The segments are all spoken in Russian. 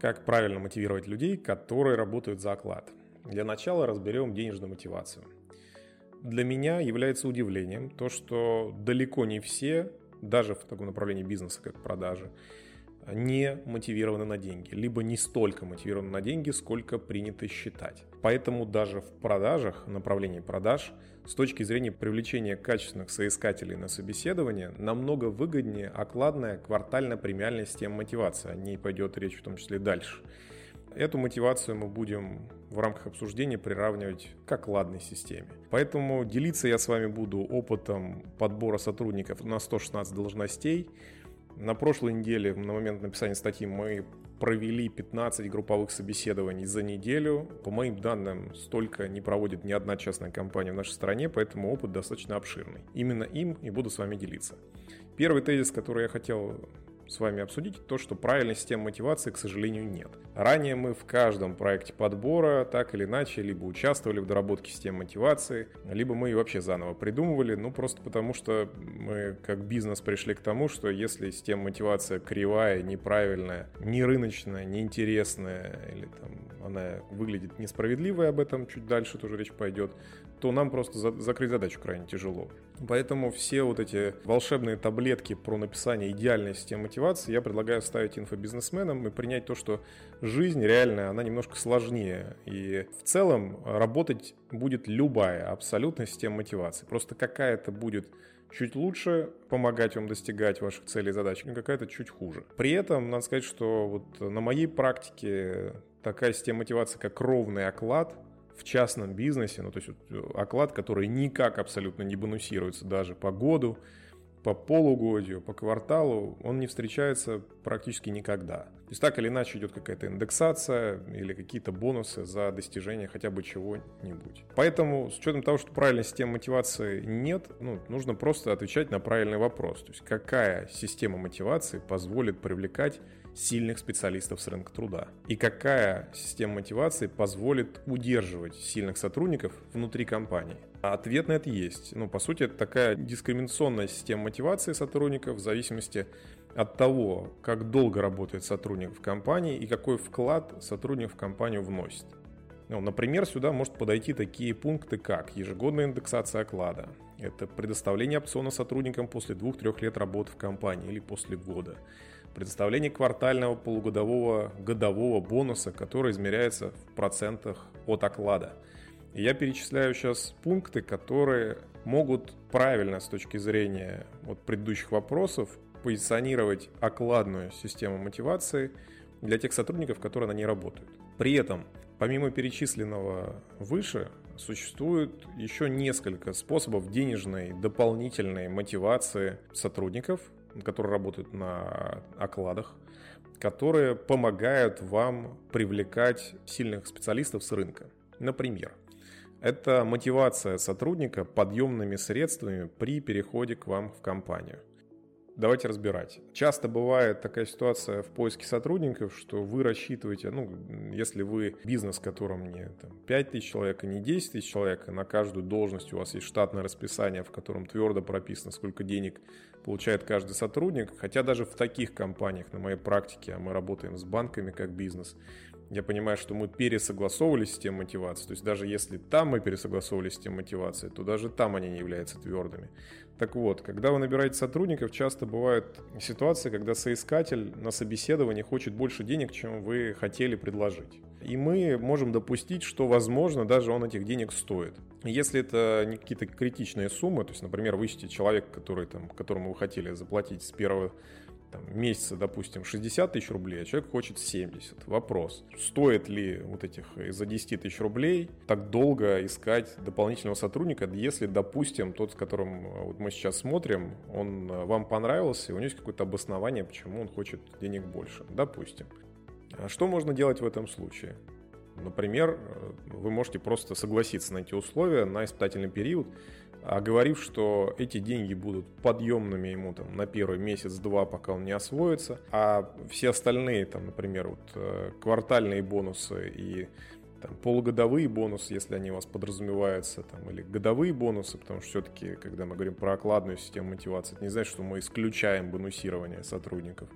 Как правильно мотивировать людей, которые работают за оклад? Для начала разберем денежную мотивацию. Для меня является удивлением то, что далеко не все, даже в таком направлении бизнеса, как продажи, не мотивированы на деньги, либо не столько мотивированы на деньги, сколько принято считать. Поэтому даже в продажах, направлении продаж, с точки зрения привлечения качественных соискателей на собеседование, намного выгоднее окладная квартально-премиальная система мотивации. О ней пойдет речь в том числе дальше. Эту мотивацию мы будем в рамках обсуждения приравнивать к окладной системе. Поэтому делиться я с вами буду опытом подбора сотрудников на 116 должностей, на прошлой неделе, на момент написания статьи, мы провели 15 групповых собеседований за неделю. По моим данным, столько не проводит ни одна частная компания в нашей стране, поэтому опыт достаточно обширный. Именно им и буду с вами делиться. Первый тезис, который я хотел с вами обсудить то, что правильной системы мотивации, к сожалению, нет. Ранее мы в каждом проекте подбора так или иначе либо участвовали в доработке системы мотивации, либо мы ее вообще заново придумывали, ну просто потому что мы как бизнес пришли к тому, что если система мотивации кривая, неправильная, не рыночная, неинтересная, или там она выглядит несправедливой, об этом чуть дальше тоже речь пойдет, то нам просто за- закрыть задачу крайне тяжело. Поэтому все вот эти волшебные таблетки про написание идеальной системы мотивации я предлагаю ставить инфобизнесменам и принять то, что жизнь реальная, она немножко сложнее. И в целом работать будет любая абсолютно система мотивации. Просто какая-то будет чуть лучше помогать вам достигать ваших целей и задач, а какая-то чуть хуже. При этом, надо сказать, что вот на моей практике такая система мотивации, как ровный оклад – в частном бизнесе, ну то есть э, оклад, который никак абсолютно не бонусируется даже по году, по полугодию, по кварталу, он не встречается практически никогда. То есть так или иначе идет какая-то индексация или какие-то бонусы за достижение хотя бы чего-нибудь. Поэтому с учетом того, что правильной системы мотивации нет, ну, нужно просто отвечать на правильный вопрос. То есть какая система мотивации позволит привлекать сильных специалистов с рынка труда? И какая система мотивации позволит удерживать сильных сотрудников внутри компании? А ответ на это есть. Ну, по сути, это такая дискриминационная система мотивации сотрудников в зависимости от того, как долго работает сотрудник в компании и какой вклад сотрудник в компанию вносит. Ну, например, сюда может подойти такие пункты, как ежегодная индексация оклада. Это предоставление опциона сотрудникам после двух-трех лет работы в компании или после года предоставление квартального, полугодового, годового бонуса, который измеряется в процентах от оклада. И я перечисляю сейчас пункты, которые могут правильно с точки зрения вот предыдущих вопросов позиционировать окладную систему мотивации для тех сотрудников, которые на ней работают. При этом, помимо перечисленного выше, существует еще несколько способов денежной дополнительной мотивации сотрудников которые работают на окладах, которые помогают вам привлекать сильных специалистов с рынка. Например, это мотивация сотрудника подъемными средствами при переходе к вам в компанию – Давайте разбирать. Часто бывает такая ситуация в поиске сотрудников, что вы рассчитываете, ну, если вы бизнес, в котором не там, 5 тысяч человек, а не 10 тысяч человек, и на каждую должность у вас есть штатное расписание, в котором твердо прописано, сколько денег получает каждый сотрудник, хотя даже в таких компаниях, на моей практике, а мы работаем с банками как бизнес, я понимаю, что мы пересогласовывали систему мотивации. То есть даже если там мы пересогласовывали систему мотивации, то даже там они не являются твердыми. Так вот, когда вы набираете сотрудников, часто бывают ситуации, когда соискатель на собеседовании хочет больше денег, чем вы хотели предложить. И мы можем допустить, что, возможно, даже он этих денег стоит. Если это не какие-то критичные суммы, то есть, например, вы ищете человека, который, там, которому вы хотели заплатить с первого там, месяца, допустим, 60 тысяч рублей, а человек хочет 70. Вопрос, стоит ли вот этих из-за 10 тысяч рублей так долго искать дополнительного сотрудника, если, допустим, тот, с которым э, вот мы сейчас смотрим, он э, вам понравился, и у него есть какое-то обоснование, почему он хочет денег больше, допустим. А что можно делать в этом случае? Например, э, вы можете просто согласиться на эти условия на испытательный период, а говорив, что эти деньги будут подъемными ему там, на первый месяц-два, пока он не освоится, а все остальные, там, например, вот, э, квартальные бонусы и там, полугодовые бонусы, если они у вас подразумеваются, там, или годовые бонусы, потому что все-таки, когда мы говорим про окладную систему мотивации, это не значит, что мы исключаем бонусирование сотрудников.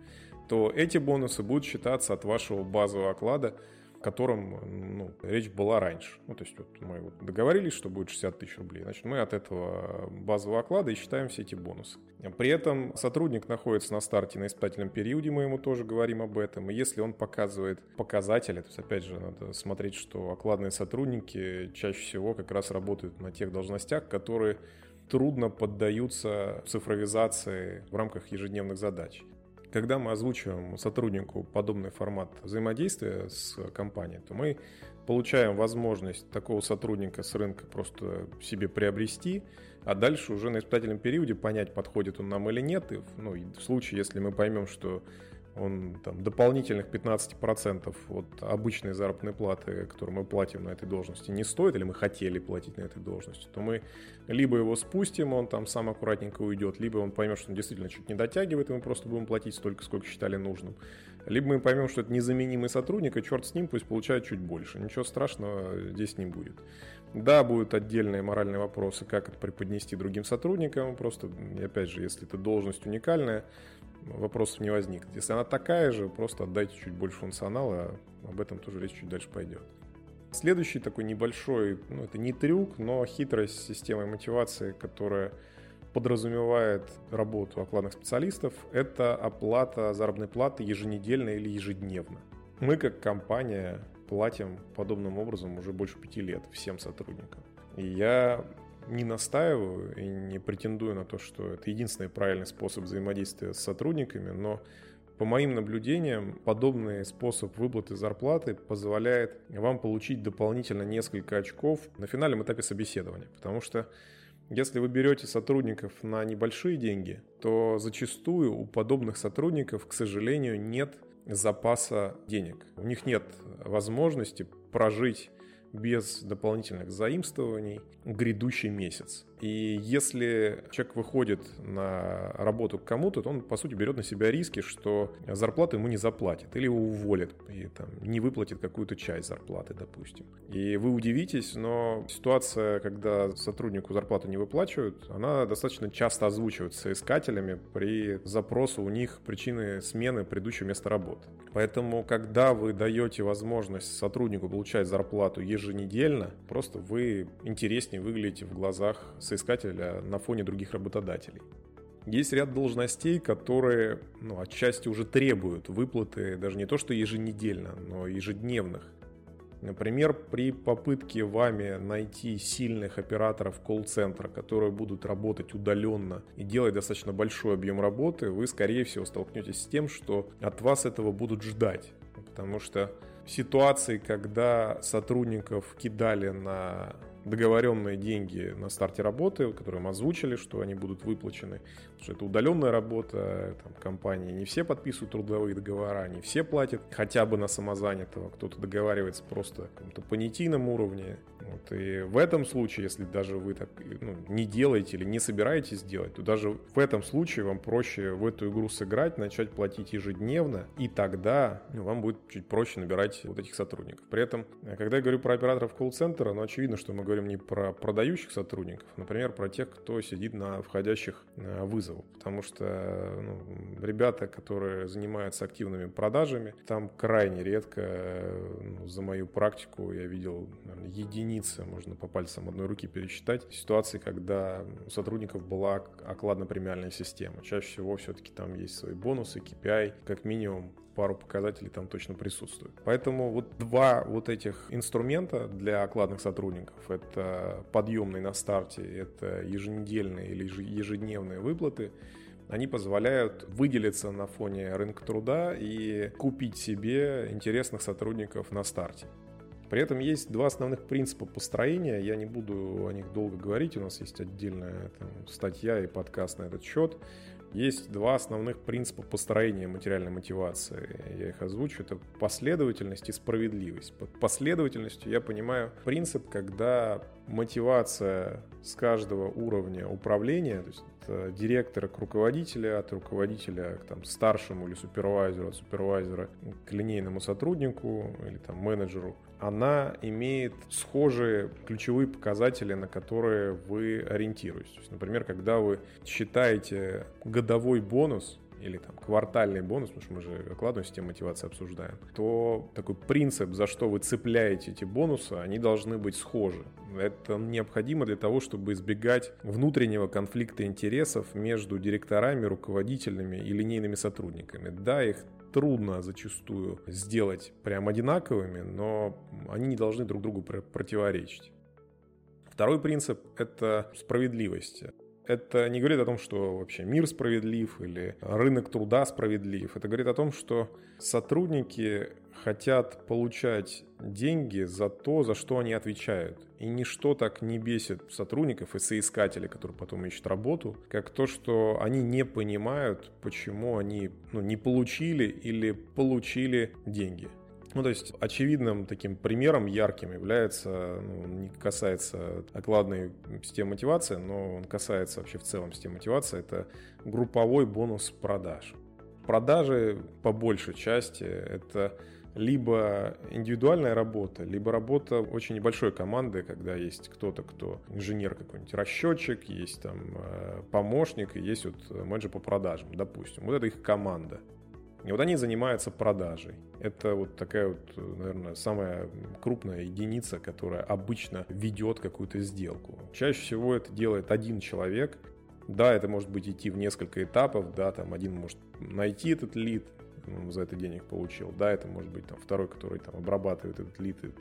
то эти бонусы будут считаться от вашего базового оклада о котором ну, речь была раньше. Ну, то есть вот мы вот договорились, что будет 60 тысяч рублей. Значит, мы от этого базового оклада и считаем все эти бонусы. При этом сотрудник находится на старте на испытательном периоде, мы ему тоже говорим об этом. И если он показывает показатели, то есть опять же надо смотреть, что окладные сотрудники чаще всего как раз работают на тех должностях, которые трудно поддаются цифровизации в рамках ежедневных задач. Когда мы озвучиваем сотруднику подобный формат взаимодействия с компанией, то мы получаем возможность такого сотрудника с рынка просто себе приобрести, а дальше уже на испытательном периоде понять, подходит он нам или нет. И ну, в случае, если мы поймем, что он там, дополнительных 15% от обычной заработной платы, которую мы платим на этой должности, не стоит, или мы хотели платить на этой должности, то мы либо его спустим, он там сам аккуратненько уйдет, либо он поймет, что он действительно чуть не дотягивает, и мы просто будем платить столько, сколько считали нужным. Либо мы поймем, что это незаменимый сотрудник, и черт с ним, пусть получает чуть больше. Ничего страшного здесь не будет. Да, будут отдельные моральные вопросы, как это преподнести другим сотрудникам. Просто, опять же, если эта должность уникальная, вопросов не возникнет. Если она такая же, просто отдайте чуть больше функционала, об этом тоже речь чуть дальше пойдет. Следующий такой небольшой, ну это не трюк, но хитрость системы мотивации, которая подразумевает работу окладных специалистов, это оплата заработной платы еженедельно или ежедневно. Мы как компания платим подобным образом уже больше пяти лет всем сотрудникам. И я не настаиваю и не претендую на то, что это единственный правильный способ взаимодействия с сотрудниками, но по моим наблюдениям, подобный способ выплаты зарплаты позволяет вам получить дополнительно несколько очков на финальном этапе собеседования. Потому что если вы берете сотрудников на небольшие деньги, то зачастую у подобных сотрудников, к сожалению, нет запаса денег. У них нет возможности прожить без дополнительных заимствований грядущий месяц. И если человек выходит на работу к кому-то, то он, по сути, берет на себя риски, что зарплату ему не заплатят или его уволят и там, не выплатит какую-то часть зарплаты, допустим. И вы удивитесь, но ситуация, когда сотруднику зарплату не выплачивают, она достаточно часто озвучивается искателями при запросу у них причины смены предыдущего места работы. Поэтому, когда вы даете возможность сотруднику получать зарплату еженедельно, просто вы интереснее выглядите в глазах соискателя на фоне других работодателей. Есть ряд должностей, которые ну, отчасти уже требуют выплаты даже не то что еженедельно, но ежедневных. Например, при попытке вами найти сильных операторов колл-центра, которые будут работать удаленно и делать достаточно большой объем работы, вы, скорее всего, столкнетесь с тем, что от вас этого будут ждать. Потому что ситуации, когда сотрудников кидали на договоренные деньги на старте работы, которые мы озвучили, что они будут выплачены. Потому что это удаленная работа, там, компании не все подписывают трудовые договора, не все платят хотя бы на самозанятого, кто-то договаривается просто на каком-то понятийном уровне. Вот. И в этом случае, если даже вы так ну, не делаете или не собираетесь делать, то даже в этом случае вам проще в эту игру сыграть, начать платить ежедневно, и тогда ну, вам будет чуть проще набирать вот этих сотрудников. При этом, когда я говорю про операторов колл-центра, ну, очевидно, что мы говорим не про продающих сотрудников, например, про тех, кто сидит на входящих э, вызовах. Потому что ну, ребята, которые занимаются активными продажами, там крайне редко, ну, за мою практику, я видел наверное, единицы, можно по пальцам одной руки пересчитать, ситуации, когда у сотрудников была окладно-премиальная система. Чаще всего все-таки там есть свои бонусы, KPI, как минимум пару показателей там точно присутствует. Поэтому вот два вот этих инструмента для окладных сотрудников — это подъемный на старте, это еженедельные или ежедневные выплаты, они позволяют выделиться на фоне рынка труда и купить себе интересных сотрудников на старте. При этом есть два основных принципа построения. Я не буду о них долго говорить. У нас есть отдельная там, статья и подкаст на этот счет. Есть два основных принципа построения материальной мотивации. Я их озвучу. Это последовательность и справедливость. Под последовательностью я понимаю принцип, когда мотивация с каждого уровня управления, то есть от директора к руководителю, от руководителя к там, старшему или супервайзеру, от супервайзера к линейному сотруднику или там, менеджеру, она имеет схожие ключевые показатели, на которые вы ориентируетесь. То есть, например, когда вы считаете годовой бонус или там квартальный бонус, потому что мы же окладную систему мотивации обсуждаем, то такой принцип, за что вы цепляете эти бонусы, они должны быть схожи. Это необходимо для того, чтобы избегать внутреннего конфликта интересов между директорами, руководителями и линейными сотрудниками. Да, их трудно зачастую сделать прям одинаковыми, но они не должны друг другу противоречить. Второй принцип – это справедливость. Это не говорит о том, что вообще мир справедлив или рынок труда справедлив. Это говорит о том, что сотрудники хотят получать деньги за то, за что они отвечают. И ничто так не бесит сотрудников и соискателей, которые потом ищут работу, как то, что они не понимают, почему они ну, не получили или получили деньги. Ну, то есть очевидным таким примером ярким является, ну, не касается окладной системы мотивации, но он касается вообще в целом системы мотивации, это групповой бонус продаж. Продажи по большей части это либо индивидуальная работа, либо работа очень небольшой команды, когда есть кто-то, кто инженер какой-нибудь, расчетчик, есть там э, помощник, есть вот менеджер по продажам, допустим. Вот это их команда. И вот они занимаются продажей. Это вот такая вот, наверное, самая крупная единица, которая обычно ведет какую-то сделку. Чаще всего это делает один человек. Да, это может быть идти в несколько этапов, да, там один может найти этот лид, за это денег получил. Да, это может быть там второй, который там обрабатывает этот лид и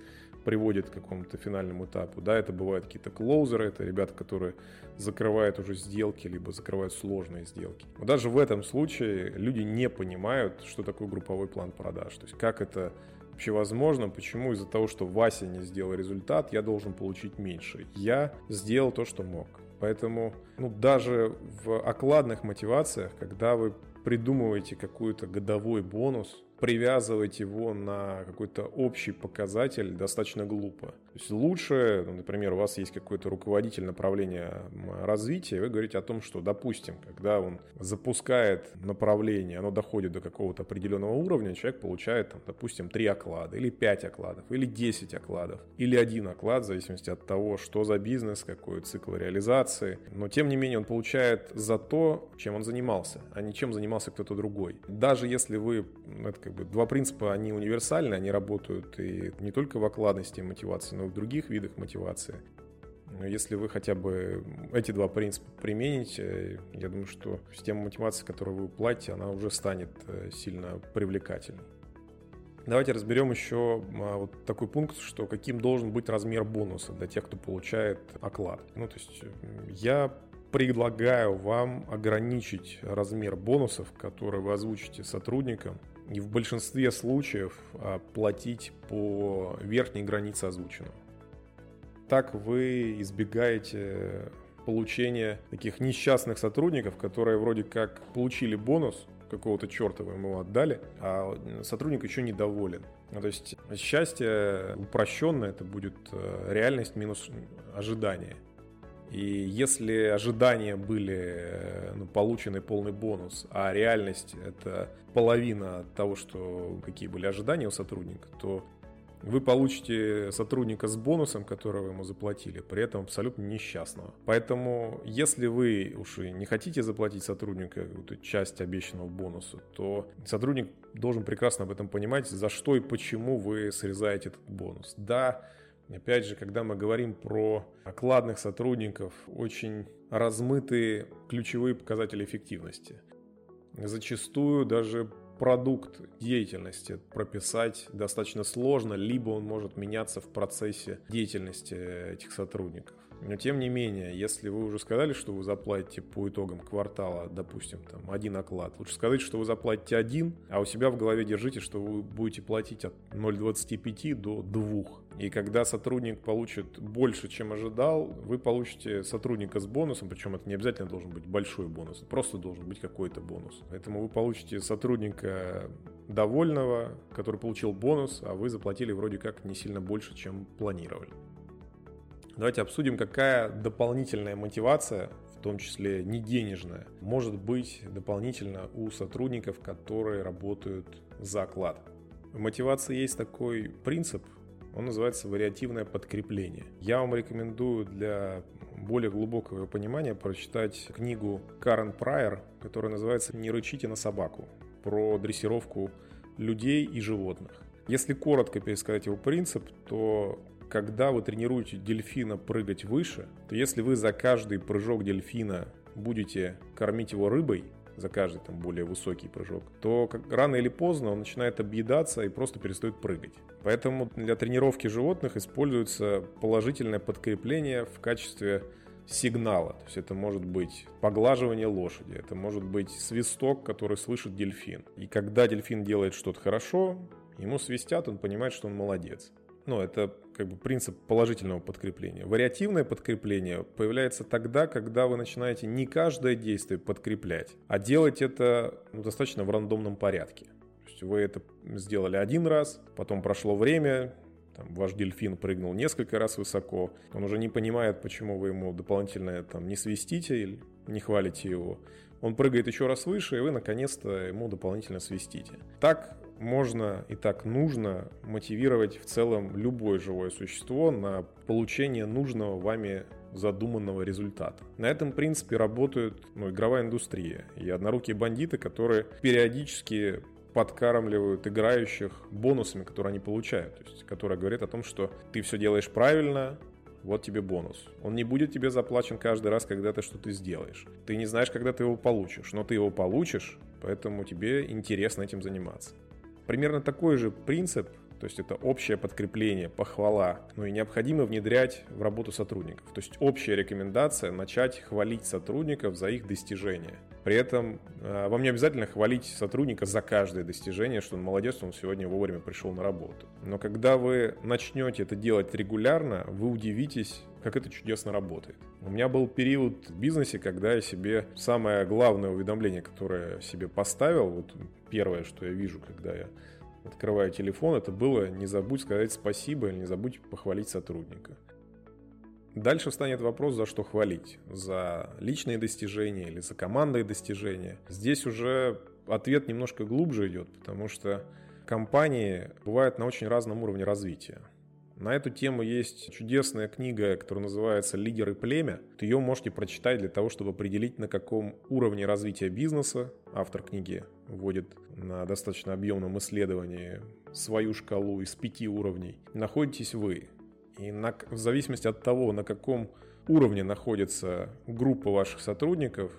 приводит к какому-то финальному этапу. Да, это бывают какие-то клоузеры, это ребята, которые закрывают уже сделки, либо закрывают сложные сделки. Но даже в этом случае люди не понимают, что такое групповой план продаж. То есть как это вообще возможно, почему из-за того, что Вася не сделал результат, я должен получить меньше. Я сделал то, что мог. Поэтому ну, даже в окладных мотивациях, когда вы придумываете какой-то годовой бонус, привязывать его на какой-то общий показатель достаточно глупо. Есть лучше, ну, например, у вас есть какой-то руководитель направления развития, вы говорите о том, что, допустим, когда он запускает направление, оно доходит до какого-то определенного уровня, человек получает, там, допустим, 3 оклада, или 5 окладов, или 10 окладов, или один оклад, в зависимости от того, что за бизнес, какой цикл реализации. Но, тем не менее, он получает за то, чем он занимался, а не чем занимался кто-то другой. Даже если вы, это как бы два принципа, они универсальны, они работают и не только в окладности мотивации, но и в других видах мотивации. Но если вы хотя бы эти два принципа примените, я думаю, что система мотивации, которую вы платите, она уже станет э, сильно привлекательной. Давайте разберем еще а, вот такой пункт, что каким должен быть размер бонуса для тех, кто получает оклад. Ну, то есть я предлагаю вам ограничить размер бонусов, которые вы озвучите сотрудникам, и в большинстве случаев а, платить по верхней границе озвученного. Так вы избегаете получения таких несчастных сотрудников, которые вроде как получили бонус, какого-то черта вы ему отдали, а сотрудник еще недоволен. Ну, то есть счастье упрощенное, это будет э, реальность минус ожидание. И если ожидания были э, ну, получены полный бонус, а реальность это половина того, что какие были ожидания у сотрудника, то вы получите сотрудника с бонусом, который вы ему заплатили, при этом абсолютно несчастного. Поэтому, если вы уж и не хотите заплатить сотруднику эту часть обещанного бонуса, то сотрудник должен прекрасно об этом понимать, за что и почему вы срезаете этот бонус. Да, Опять же, когда мы говорим про окладных сотрудников, очень размытые ключевые показатели эффективности. Зачастую даже продукт деятельности прописать достаточно сложно, либо он может меняться в процессе деятельности этих сотрудников. Но тем не менее, если вы уже сказали, что вы заплатите по итогам квартала, допустим, там один оклад, лучше сказать, что вы заплатите один, а у себя в голове держите, что вы будете платить от 0,25 до 2. И когда сотрудник получит больше, чем ожидал, вы получите сотрудника с бонусом, причем это не обязательно должен быть большой бонус, просто должен быть какой-то бонус. Поэтому вы получите сотрудника довольного, который получил бонус, а вы заплатили вроде как не сильно больше, чем планировали. Давайте обсудим, какая дополнительная мотивация, в том числе не денежная, может быть дополнительно у сотрудников, которые работают за оклад. В мотивации есть такой принцип, он называется вариативное подкрепление. Я вам рекомендую для более глубокого понимания прочитать книгу Карен Прайер, которая называется «Не рычите на собаку», про дрессировку людей и животных. Если коротко пересказать его принцип, то когда вы тренируете дельфина прыгать выше, то если вы за каждый прыжок дельфина будете кормить его рыбой, за каждый там более высокий прыжок, то как, рано или поздно он начинает объедаться и просто перестает прыгать. Поэтому для тренировки животных используется положительное подкрепление в качестве сигнала. То есть это может быть поглаживание лошади, это может быть свисток, который слышит дельфин. И когда дельфин делает что-то хорошо, ему свистят, он понимает, что он молодец. Ну, это как бы принцип положительного подкрепления. Вариативное подкрепление появляется тогда, когда вы начинаете не каждое действие подкреплять, а делать это ну, достаточно в рандомном порядке. То есть вы это сделали один раз, потом прошло время, там, ваш дельфин прыгнул несколько раз высоко, он уже не понимает, почему вы ему дополнительно там, не свистите или не хвалите его. Он прыгает еще раз выше, и вы наконец-то ему дополнительно свистите. Так можно и так нужно мотивировать в целом любое живое существо на получение нужного вами задуманного результата. На этом принципе работает ну, игровая индустрия и однорукие бандиты, которые периодически подкармливают играющих бонусами, которые они получают. То есть, которые говорят о том, что ты все делаешь правильно, вот тебе бонус. Он не будет тебе заплачен каждый раз, когда ты что-то сделаешь. Ты не знаешь, когда ты его получишь, но ты его получишь, поэтому тебе интересно этим заниматься. Примерно такой же принцип, то есть это общее подкрепление, похвала, ну и необходимо внедрять в работу сотрудников. То есть общая рекомендация начать хвалить сотрудников за их достижения. При этом э, вам не обязательно хвалить сотрудника за каждое достижение, что он молодец, он сегодня вовремя пришел на работу. Но когда вы начнете это делать регулярно, вы удивитесь, как это чудесно работает. У меня был период в бизнесе, когда я себе самое главное уведомление, которое я себе поставил, вот первое, что я вижу, когда я открываю телефон, это было не забудь сказать спасибо или не забудь похвалить сотрудника. Дальше встанет вопрос, за что хвалить. За личные достижения или за командные достижения. Здесь уже ответ немножко глубже идет, потому что компании бывают на очень разном уровне развития. На эту тему есть чудесная книга, которая называется «Лидеры племя». Ее можете прочитать для того, чтобы определить, на каком уровне развития бизнеса автор книги вводит на достаточно объемном исследовании свою шкалу из пяти уровней. Находитесь вы. И на, в зависимости от того, на каком уровне находится группа ваших сотрудников,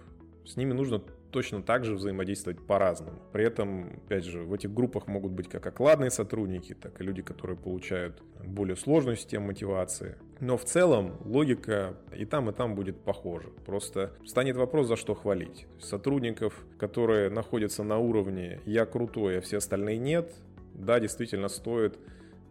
с ними нужно точно так же взаимодействовать по-разному. При этом, опять же, в этих группах могут быть как окладные сотрудники, так и люди, которые получают более сложную систему мотивации. Но в целом логика и там, и там будет похожа. Просто станет вопрос, за что хвалить. Сотрудников, которые находятся на уровне «я крутой, а все остальные нет», да, действительно стоит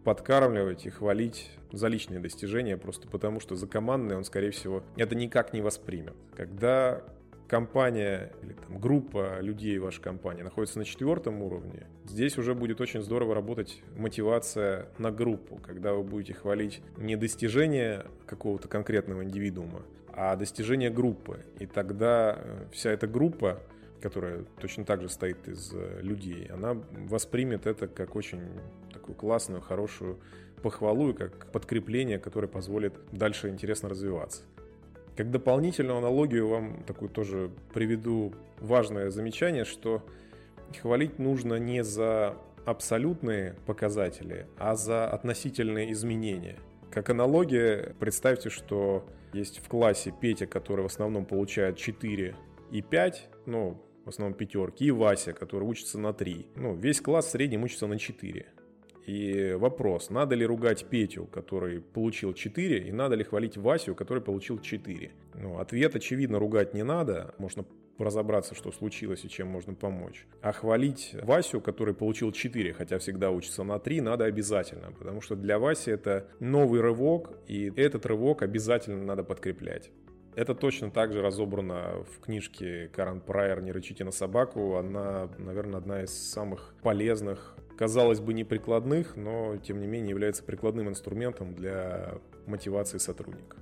подкармливать и хвалить за личные достижения, просто потому что за командные он, скорее всего, это никак не воспримет. Когда компания или там, группа людей вашей компании находится на четвертом уровне, здесь уже будет очень здорово работать мотивация на группу, когда вы будете хвалить не достижение какого-то конкретного индивидуума, а достижение группы. И тогда э, вся эта группа, которая точно так же стоит из э, людей, она воспримет это как очень такую классную, хорошую похвалу и как подкрепление, которое позволит дальше интересно развиваться. Как дополнительную аналогию вам такую тоже приведу важное замечание, что хвалить нужно не за абсолютные показатели, а за относительные изменения. Как аналогия, представьте, что есть в классе Петя, который в основном получает 4 и 5, ну, в основном пятерки, и Вася, который учится на 3. Ну, весь класс в среднем учится на 4. И вопрос, надо ли ругать Петю, который получил 4, и надо ли хвалить Васю, который получил 4? Ну, ответ, очевидно, ругать не надо. Можно разобраться, что случилось и чем можно помочь. А хвалить Васю, который получил 4, хотя всегда учится на 3, надо обязательно, потому что для Васи это новый рывок, и этот рывок обязательно надо подкреплять. Это точно так же разобрано в книжке Карен Прайер «Не рычите на собаку». Она, наверное, одна из самых полезных казалось бы, неприкладных, но тем не менее является прикладным инструментом для мотивации сотрудника.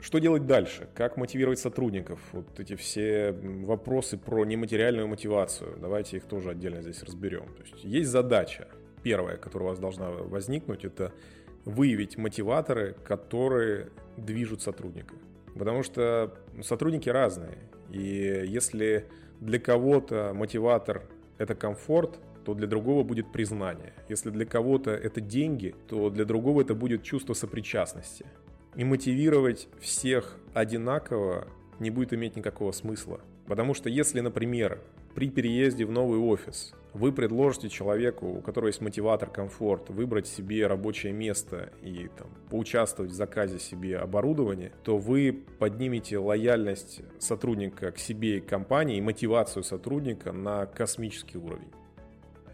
Что делать дальше? Как мотивировать сотрудников? Вот эти все вопросы про нематериальную мотивацию. Давайте их тоже отдельно здесь разберем. То есть, есть задача. Первая, которая у вас должна возникнуть, это выявить мотиваторы, которые движут сотрудника. Потому что сотрудники разные. И если для кого-то мотиватор – это комфорт, то для другого будет признание. Если для кого-то это деньги, то для другого это будет чувство сопричастности. И мотивировать всех одинаково не будет иметь никакого смысла. Потому что если, например, при переезде в новый офис вы предложите человеку, у которого есть мотиватор, комфорт, выбрать себе рабочее место и там, поучаствовать в заказе себе оборудования, то вы поднимете лояльность сотрудника к себе и компании и мотивацию сотрудника на космический уровень.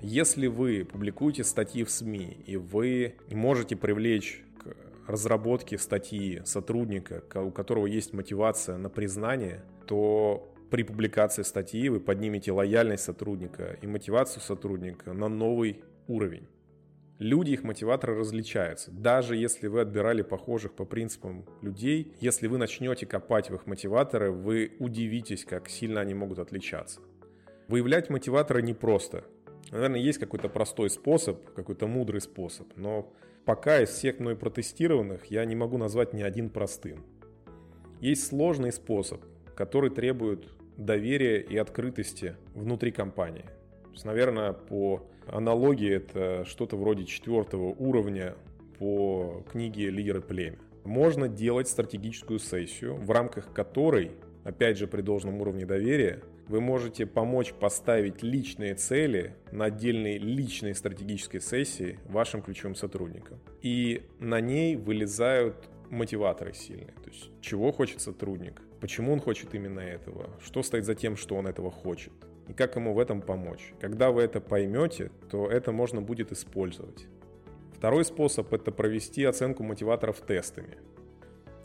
Если вы публикуете статьи в СМИ и вы можете привлечь к разработке статьи сотрудника, у которого есть мотивация на признание, то при публикации статьи вы поднимете лояльность сотрудника и мотивацию сотрудника на новый уровень. Люди, их мотиваторы различаются. Даже если вы отбирали похожих по принципам людей, если вы начнете копать в их мотиваторы, вы удивитесь, как сильно они могут отличаться. Выявлять мотиваторы непросто. Наверное, есть какой-то простой способ, какой-то мудрый способ, но пока из всех мной протестированных я не могу назвать ни один простым. Есть сложный способ, который требует доверия и открытости внутри компании. То есть, наверное, по аналогии это что-то вроде четвертого уровня по книге «Лидеры племя». Можно делать стратегическую сессию, в рамках которой, опять же при должном уровне доверия, вы можете помочь поставить личные цели на отдельной личной стратегической сессии вашим ключевым сотрудникам. И на ней вылезают мотиваторы сильные. То есть, чего хочет сотрудник, почему он хочет именно этого, что стоит за тем, что он этого хочет, и как ему в этом помочь. Когда вы это поймете, то это можно будет использовать. Второй способ – это провести оценку мотиваторов тестами.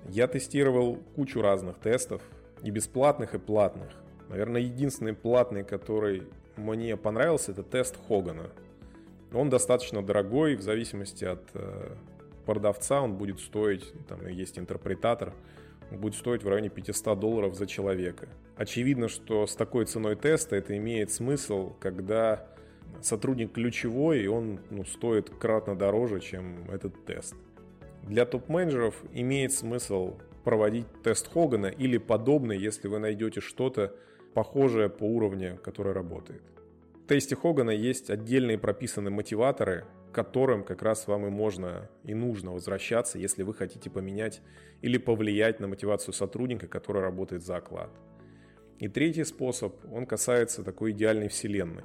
Я тестировал кучу разных тестов, и бесплатных, и платных. Наверное, единственный платный, который мне понравился, это тест Хогана. Он достаточно дорогой, в зависимости от э, продавца он будет стоить, там есть интерпретатор, будет стоить в районе 500 долларов за человека. Очевидно, что с такой ценой теста это имеет смысл, когда сотрудник ключевой, и он ну, стоит кратно дороже, чем этот тест. Для топ-менеджеров имеет смысл проводить тест Хогана или подобный, если вы найдете что-то похожее по уровню, которое работает. В тесте Хогана есть отдельные прописанные мотиваторы, к которым как раз вам и можно и нужно возвращаться, если вы хотите поменять или повлиять на мотивацию сотрудника, который работает за оклад. И третий способ, он касается такой идеальной вселенной.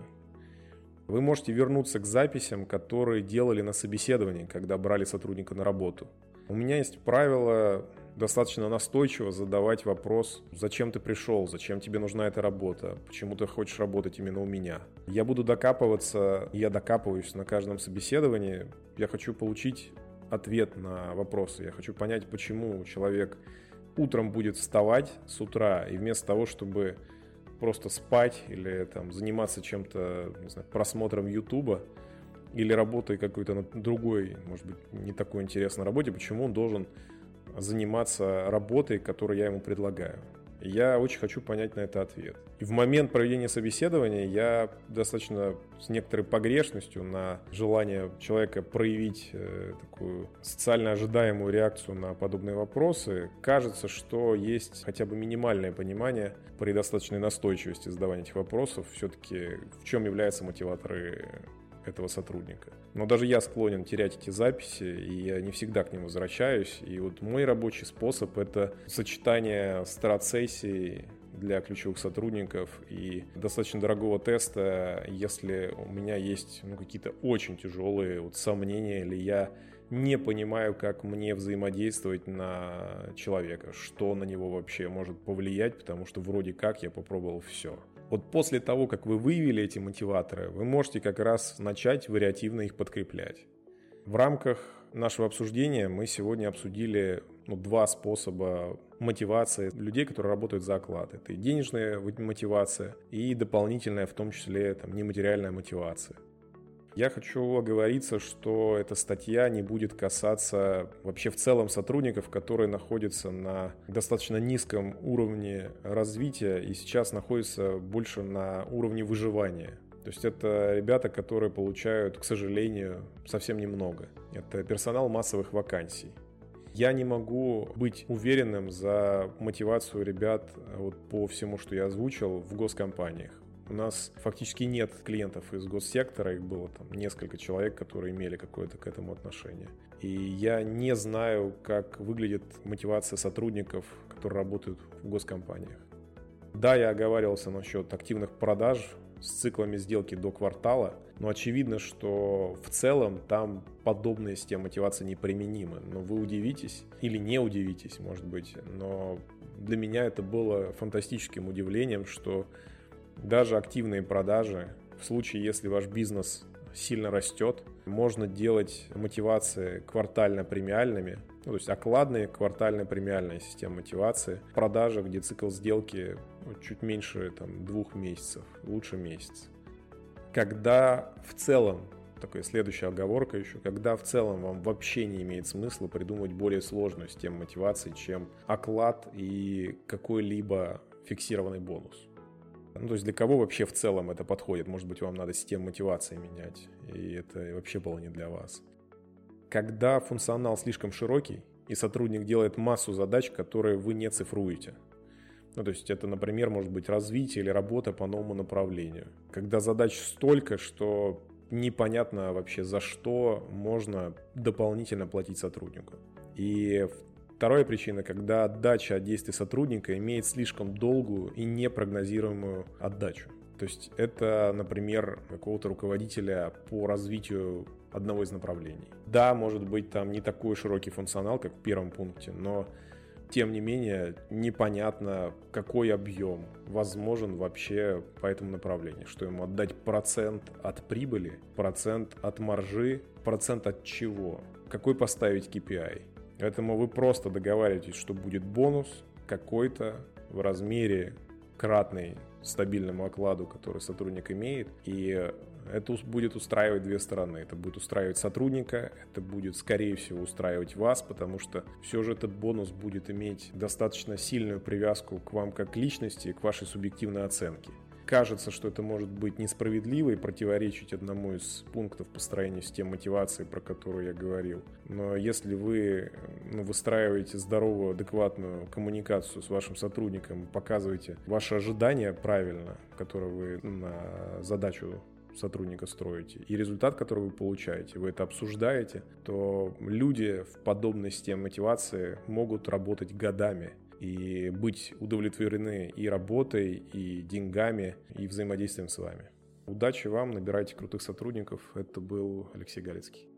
Вы можете вернуться к записям, которые делали на собеседовании, когда брали сотрудника на работу. У меня есть правило достаточно настойчиво задавать вопрос, зачем ты пришел, зачем тебе нужна эта работа, почему ты хочешь работать именно у меня. Я буду докапываться, я докапываюсь на каждом собеседовании, я хочу получить ответ на вопросы, я хочу понять, почему человек утром будет вставать с утра, и вместо того, чтобы просто спать или там заниматься чем-то, не знаю, просмотром Ютуба, или работой какой-то на другой, может быть, не такой интересной работе, почему он должен заниматься работой, которую я ему предлагаю. Я очень хочу понять на это ответ. И в момент проведения собеседования я достаточно с некоторой погрешностью на желание человека проявить э, такую социально ожидаемую реакцию на подобные вопросы, кажется, что есть хотя бы минимальное понимание при достаточной настойчивости задавания этих вопросов, все-таки в чем являются мотиваторы этого сотрудника. Но даже я склонен терять эти записи, и я не всегда к ним возвращаюсь. И вот мой рабочий способ — это сочетание страт-сессий для ключевых сотрудников и достаточно дорогого теста, если у меня есть ну, какие-то очень тяжелые вот, сомнения или я не понимаю, как мне взаимодействовать на человека, что на него вообще может повлиять, потому что вроде как я попробовал все. Вот после того, как вы выявили эти мотиваторы, вы можете как раз начать вариативно их подкреплять. В рамках нашего обсуждения мы сегодня обсудили ну, два способа мотивации людей, которые работают за оклад. Это и денежная мотивация, и дополнительная, в том числе, там, нематериальная мотивация. Я хочу оговориться, что эта статья не будет касаться вообще в целом сотрудников, которые находятся на достаточно низком уровне развития и сейчас находятся больше на уровне выживания. То есть это ребята, которые получают, к сожалению, совсем немного. Это персонал массовых вакансий. Я не могу быть уверенным за мотивацию ребят вот по всему, что я озвучил в госкомпаниях. У нас фактически нет клиентов из госсектора, их было там несколько человек, которые имели какое-то к этому отношение. И я не знаю, как выглядит мотивация сотрудников, которые работают в госкомпаниях. Да, я оговаривался насчет активных продаж с циклами сделки до квартала, но очевидно, что в целом там подобные системы мотивации неприменимы. Но вы удивитесь или не удивитесь, может быть, но для меня это было фантастическим удивлением, что даже активные продажи, в случае, если ваш бизнес сильно растет, можно делать мотивации квартально-премиальными, ну, то есть окладные квартально-премиальная система мотивации, продажи, где цикл сделки чуть меньше там, двух месяцев, лучше месяц. Когда в целом, такая следующая оговорка еще, когда в целом вам вообще не имеет смысла придумывать более сложную систему мотивации, чем оклад и какой-либо фиксированный бонус. Ну, то есть для кого вообще в целом это подходит? Может быть, вам надо систему мотивации менять, и это вообще было не для вас. Когда функционал слишком широкий, и сотрудник делает массу задач, которые вы не цифруете. Ну, то есть это, например, может быть развитие или работа по новому направлению. Когда задач столько, что непонятно вообще за что можно дополнительно платить сотруднику. И Вторая причина, когда отдача от действий сотрудника имеет слишком долгую и непрогнозируемую отдачу. То есть это, например, какого-то руководителя по развитию одного из направлений. Да, может быть, там не такой широкий функционал, как в первом пункте, но тем не менее непонятно, какой объем возможен вообще по этому направлению. Что ему отдать процент от прибыли, процент от маржи, процент от чего, какой поставить KPI. Поэтому вы просто договариваетесь, что будет бонус какой-то в размере кратный стабильному окладу, который сотрудник имеет, и это будет устраивать две стороны. Это будет устраивать сотрудника, это будет, скорее всего, устраивать вас, потому что все же этот бонус будет иметь достаточно сильную привязку к вам как личности к вашей субъективной оценке кажется, что это может быть несправедливо и противоречить одному из пунктов построения системы мотивации, про которую я говорил. Но если вы ну, выстраиваете здоровую, адекватную коммуникацию с вашим сотрудником, показываете ваши ожидания правильно, которые вы на задачу сотрудника строите, и результат, который вы получаете, вы это обсуждаете, то люди в подобной системе мотивации могут работать годами и быть удовлетворены и работой, и деньгами, и взаимодействием с вами. Удачи вам, набирайте крутых сотрудников. Это был Алексей Галицкий.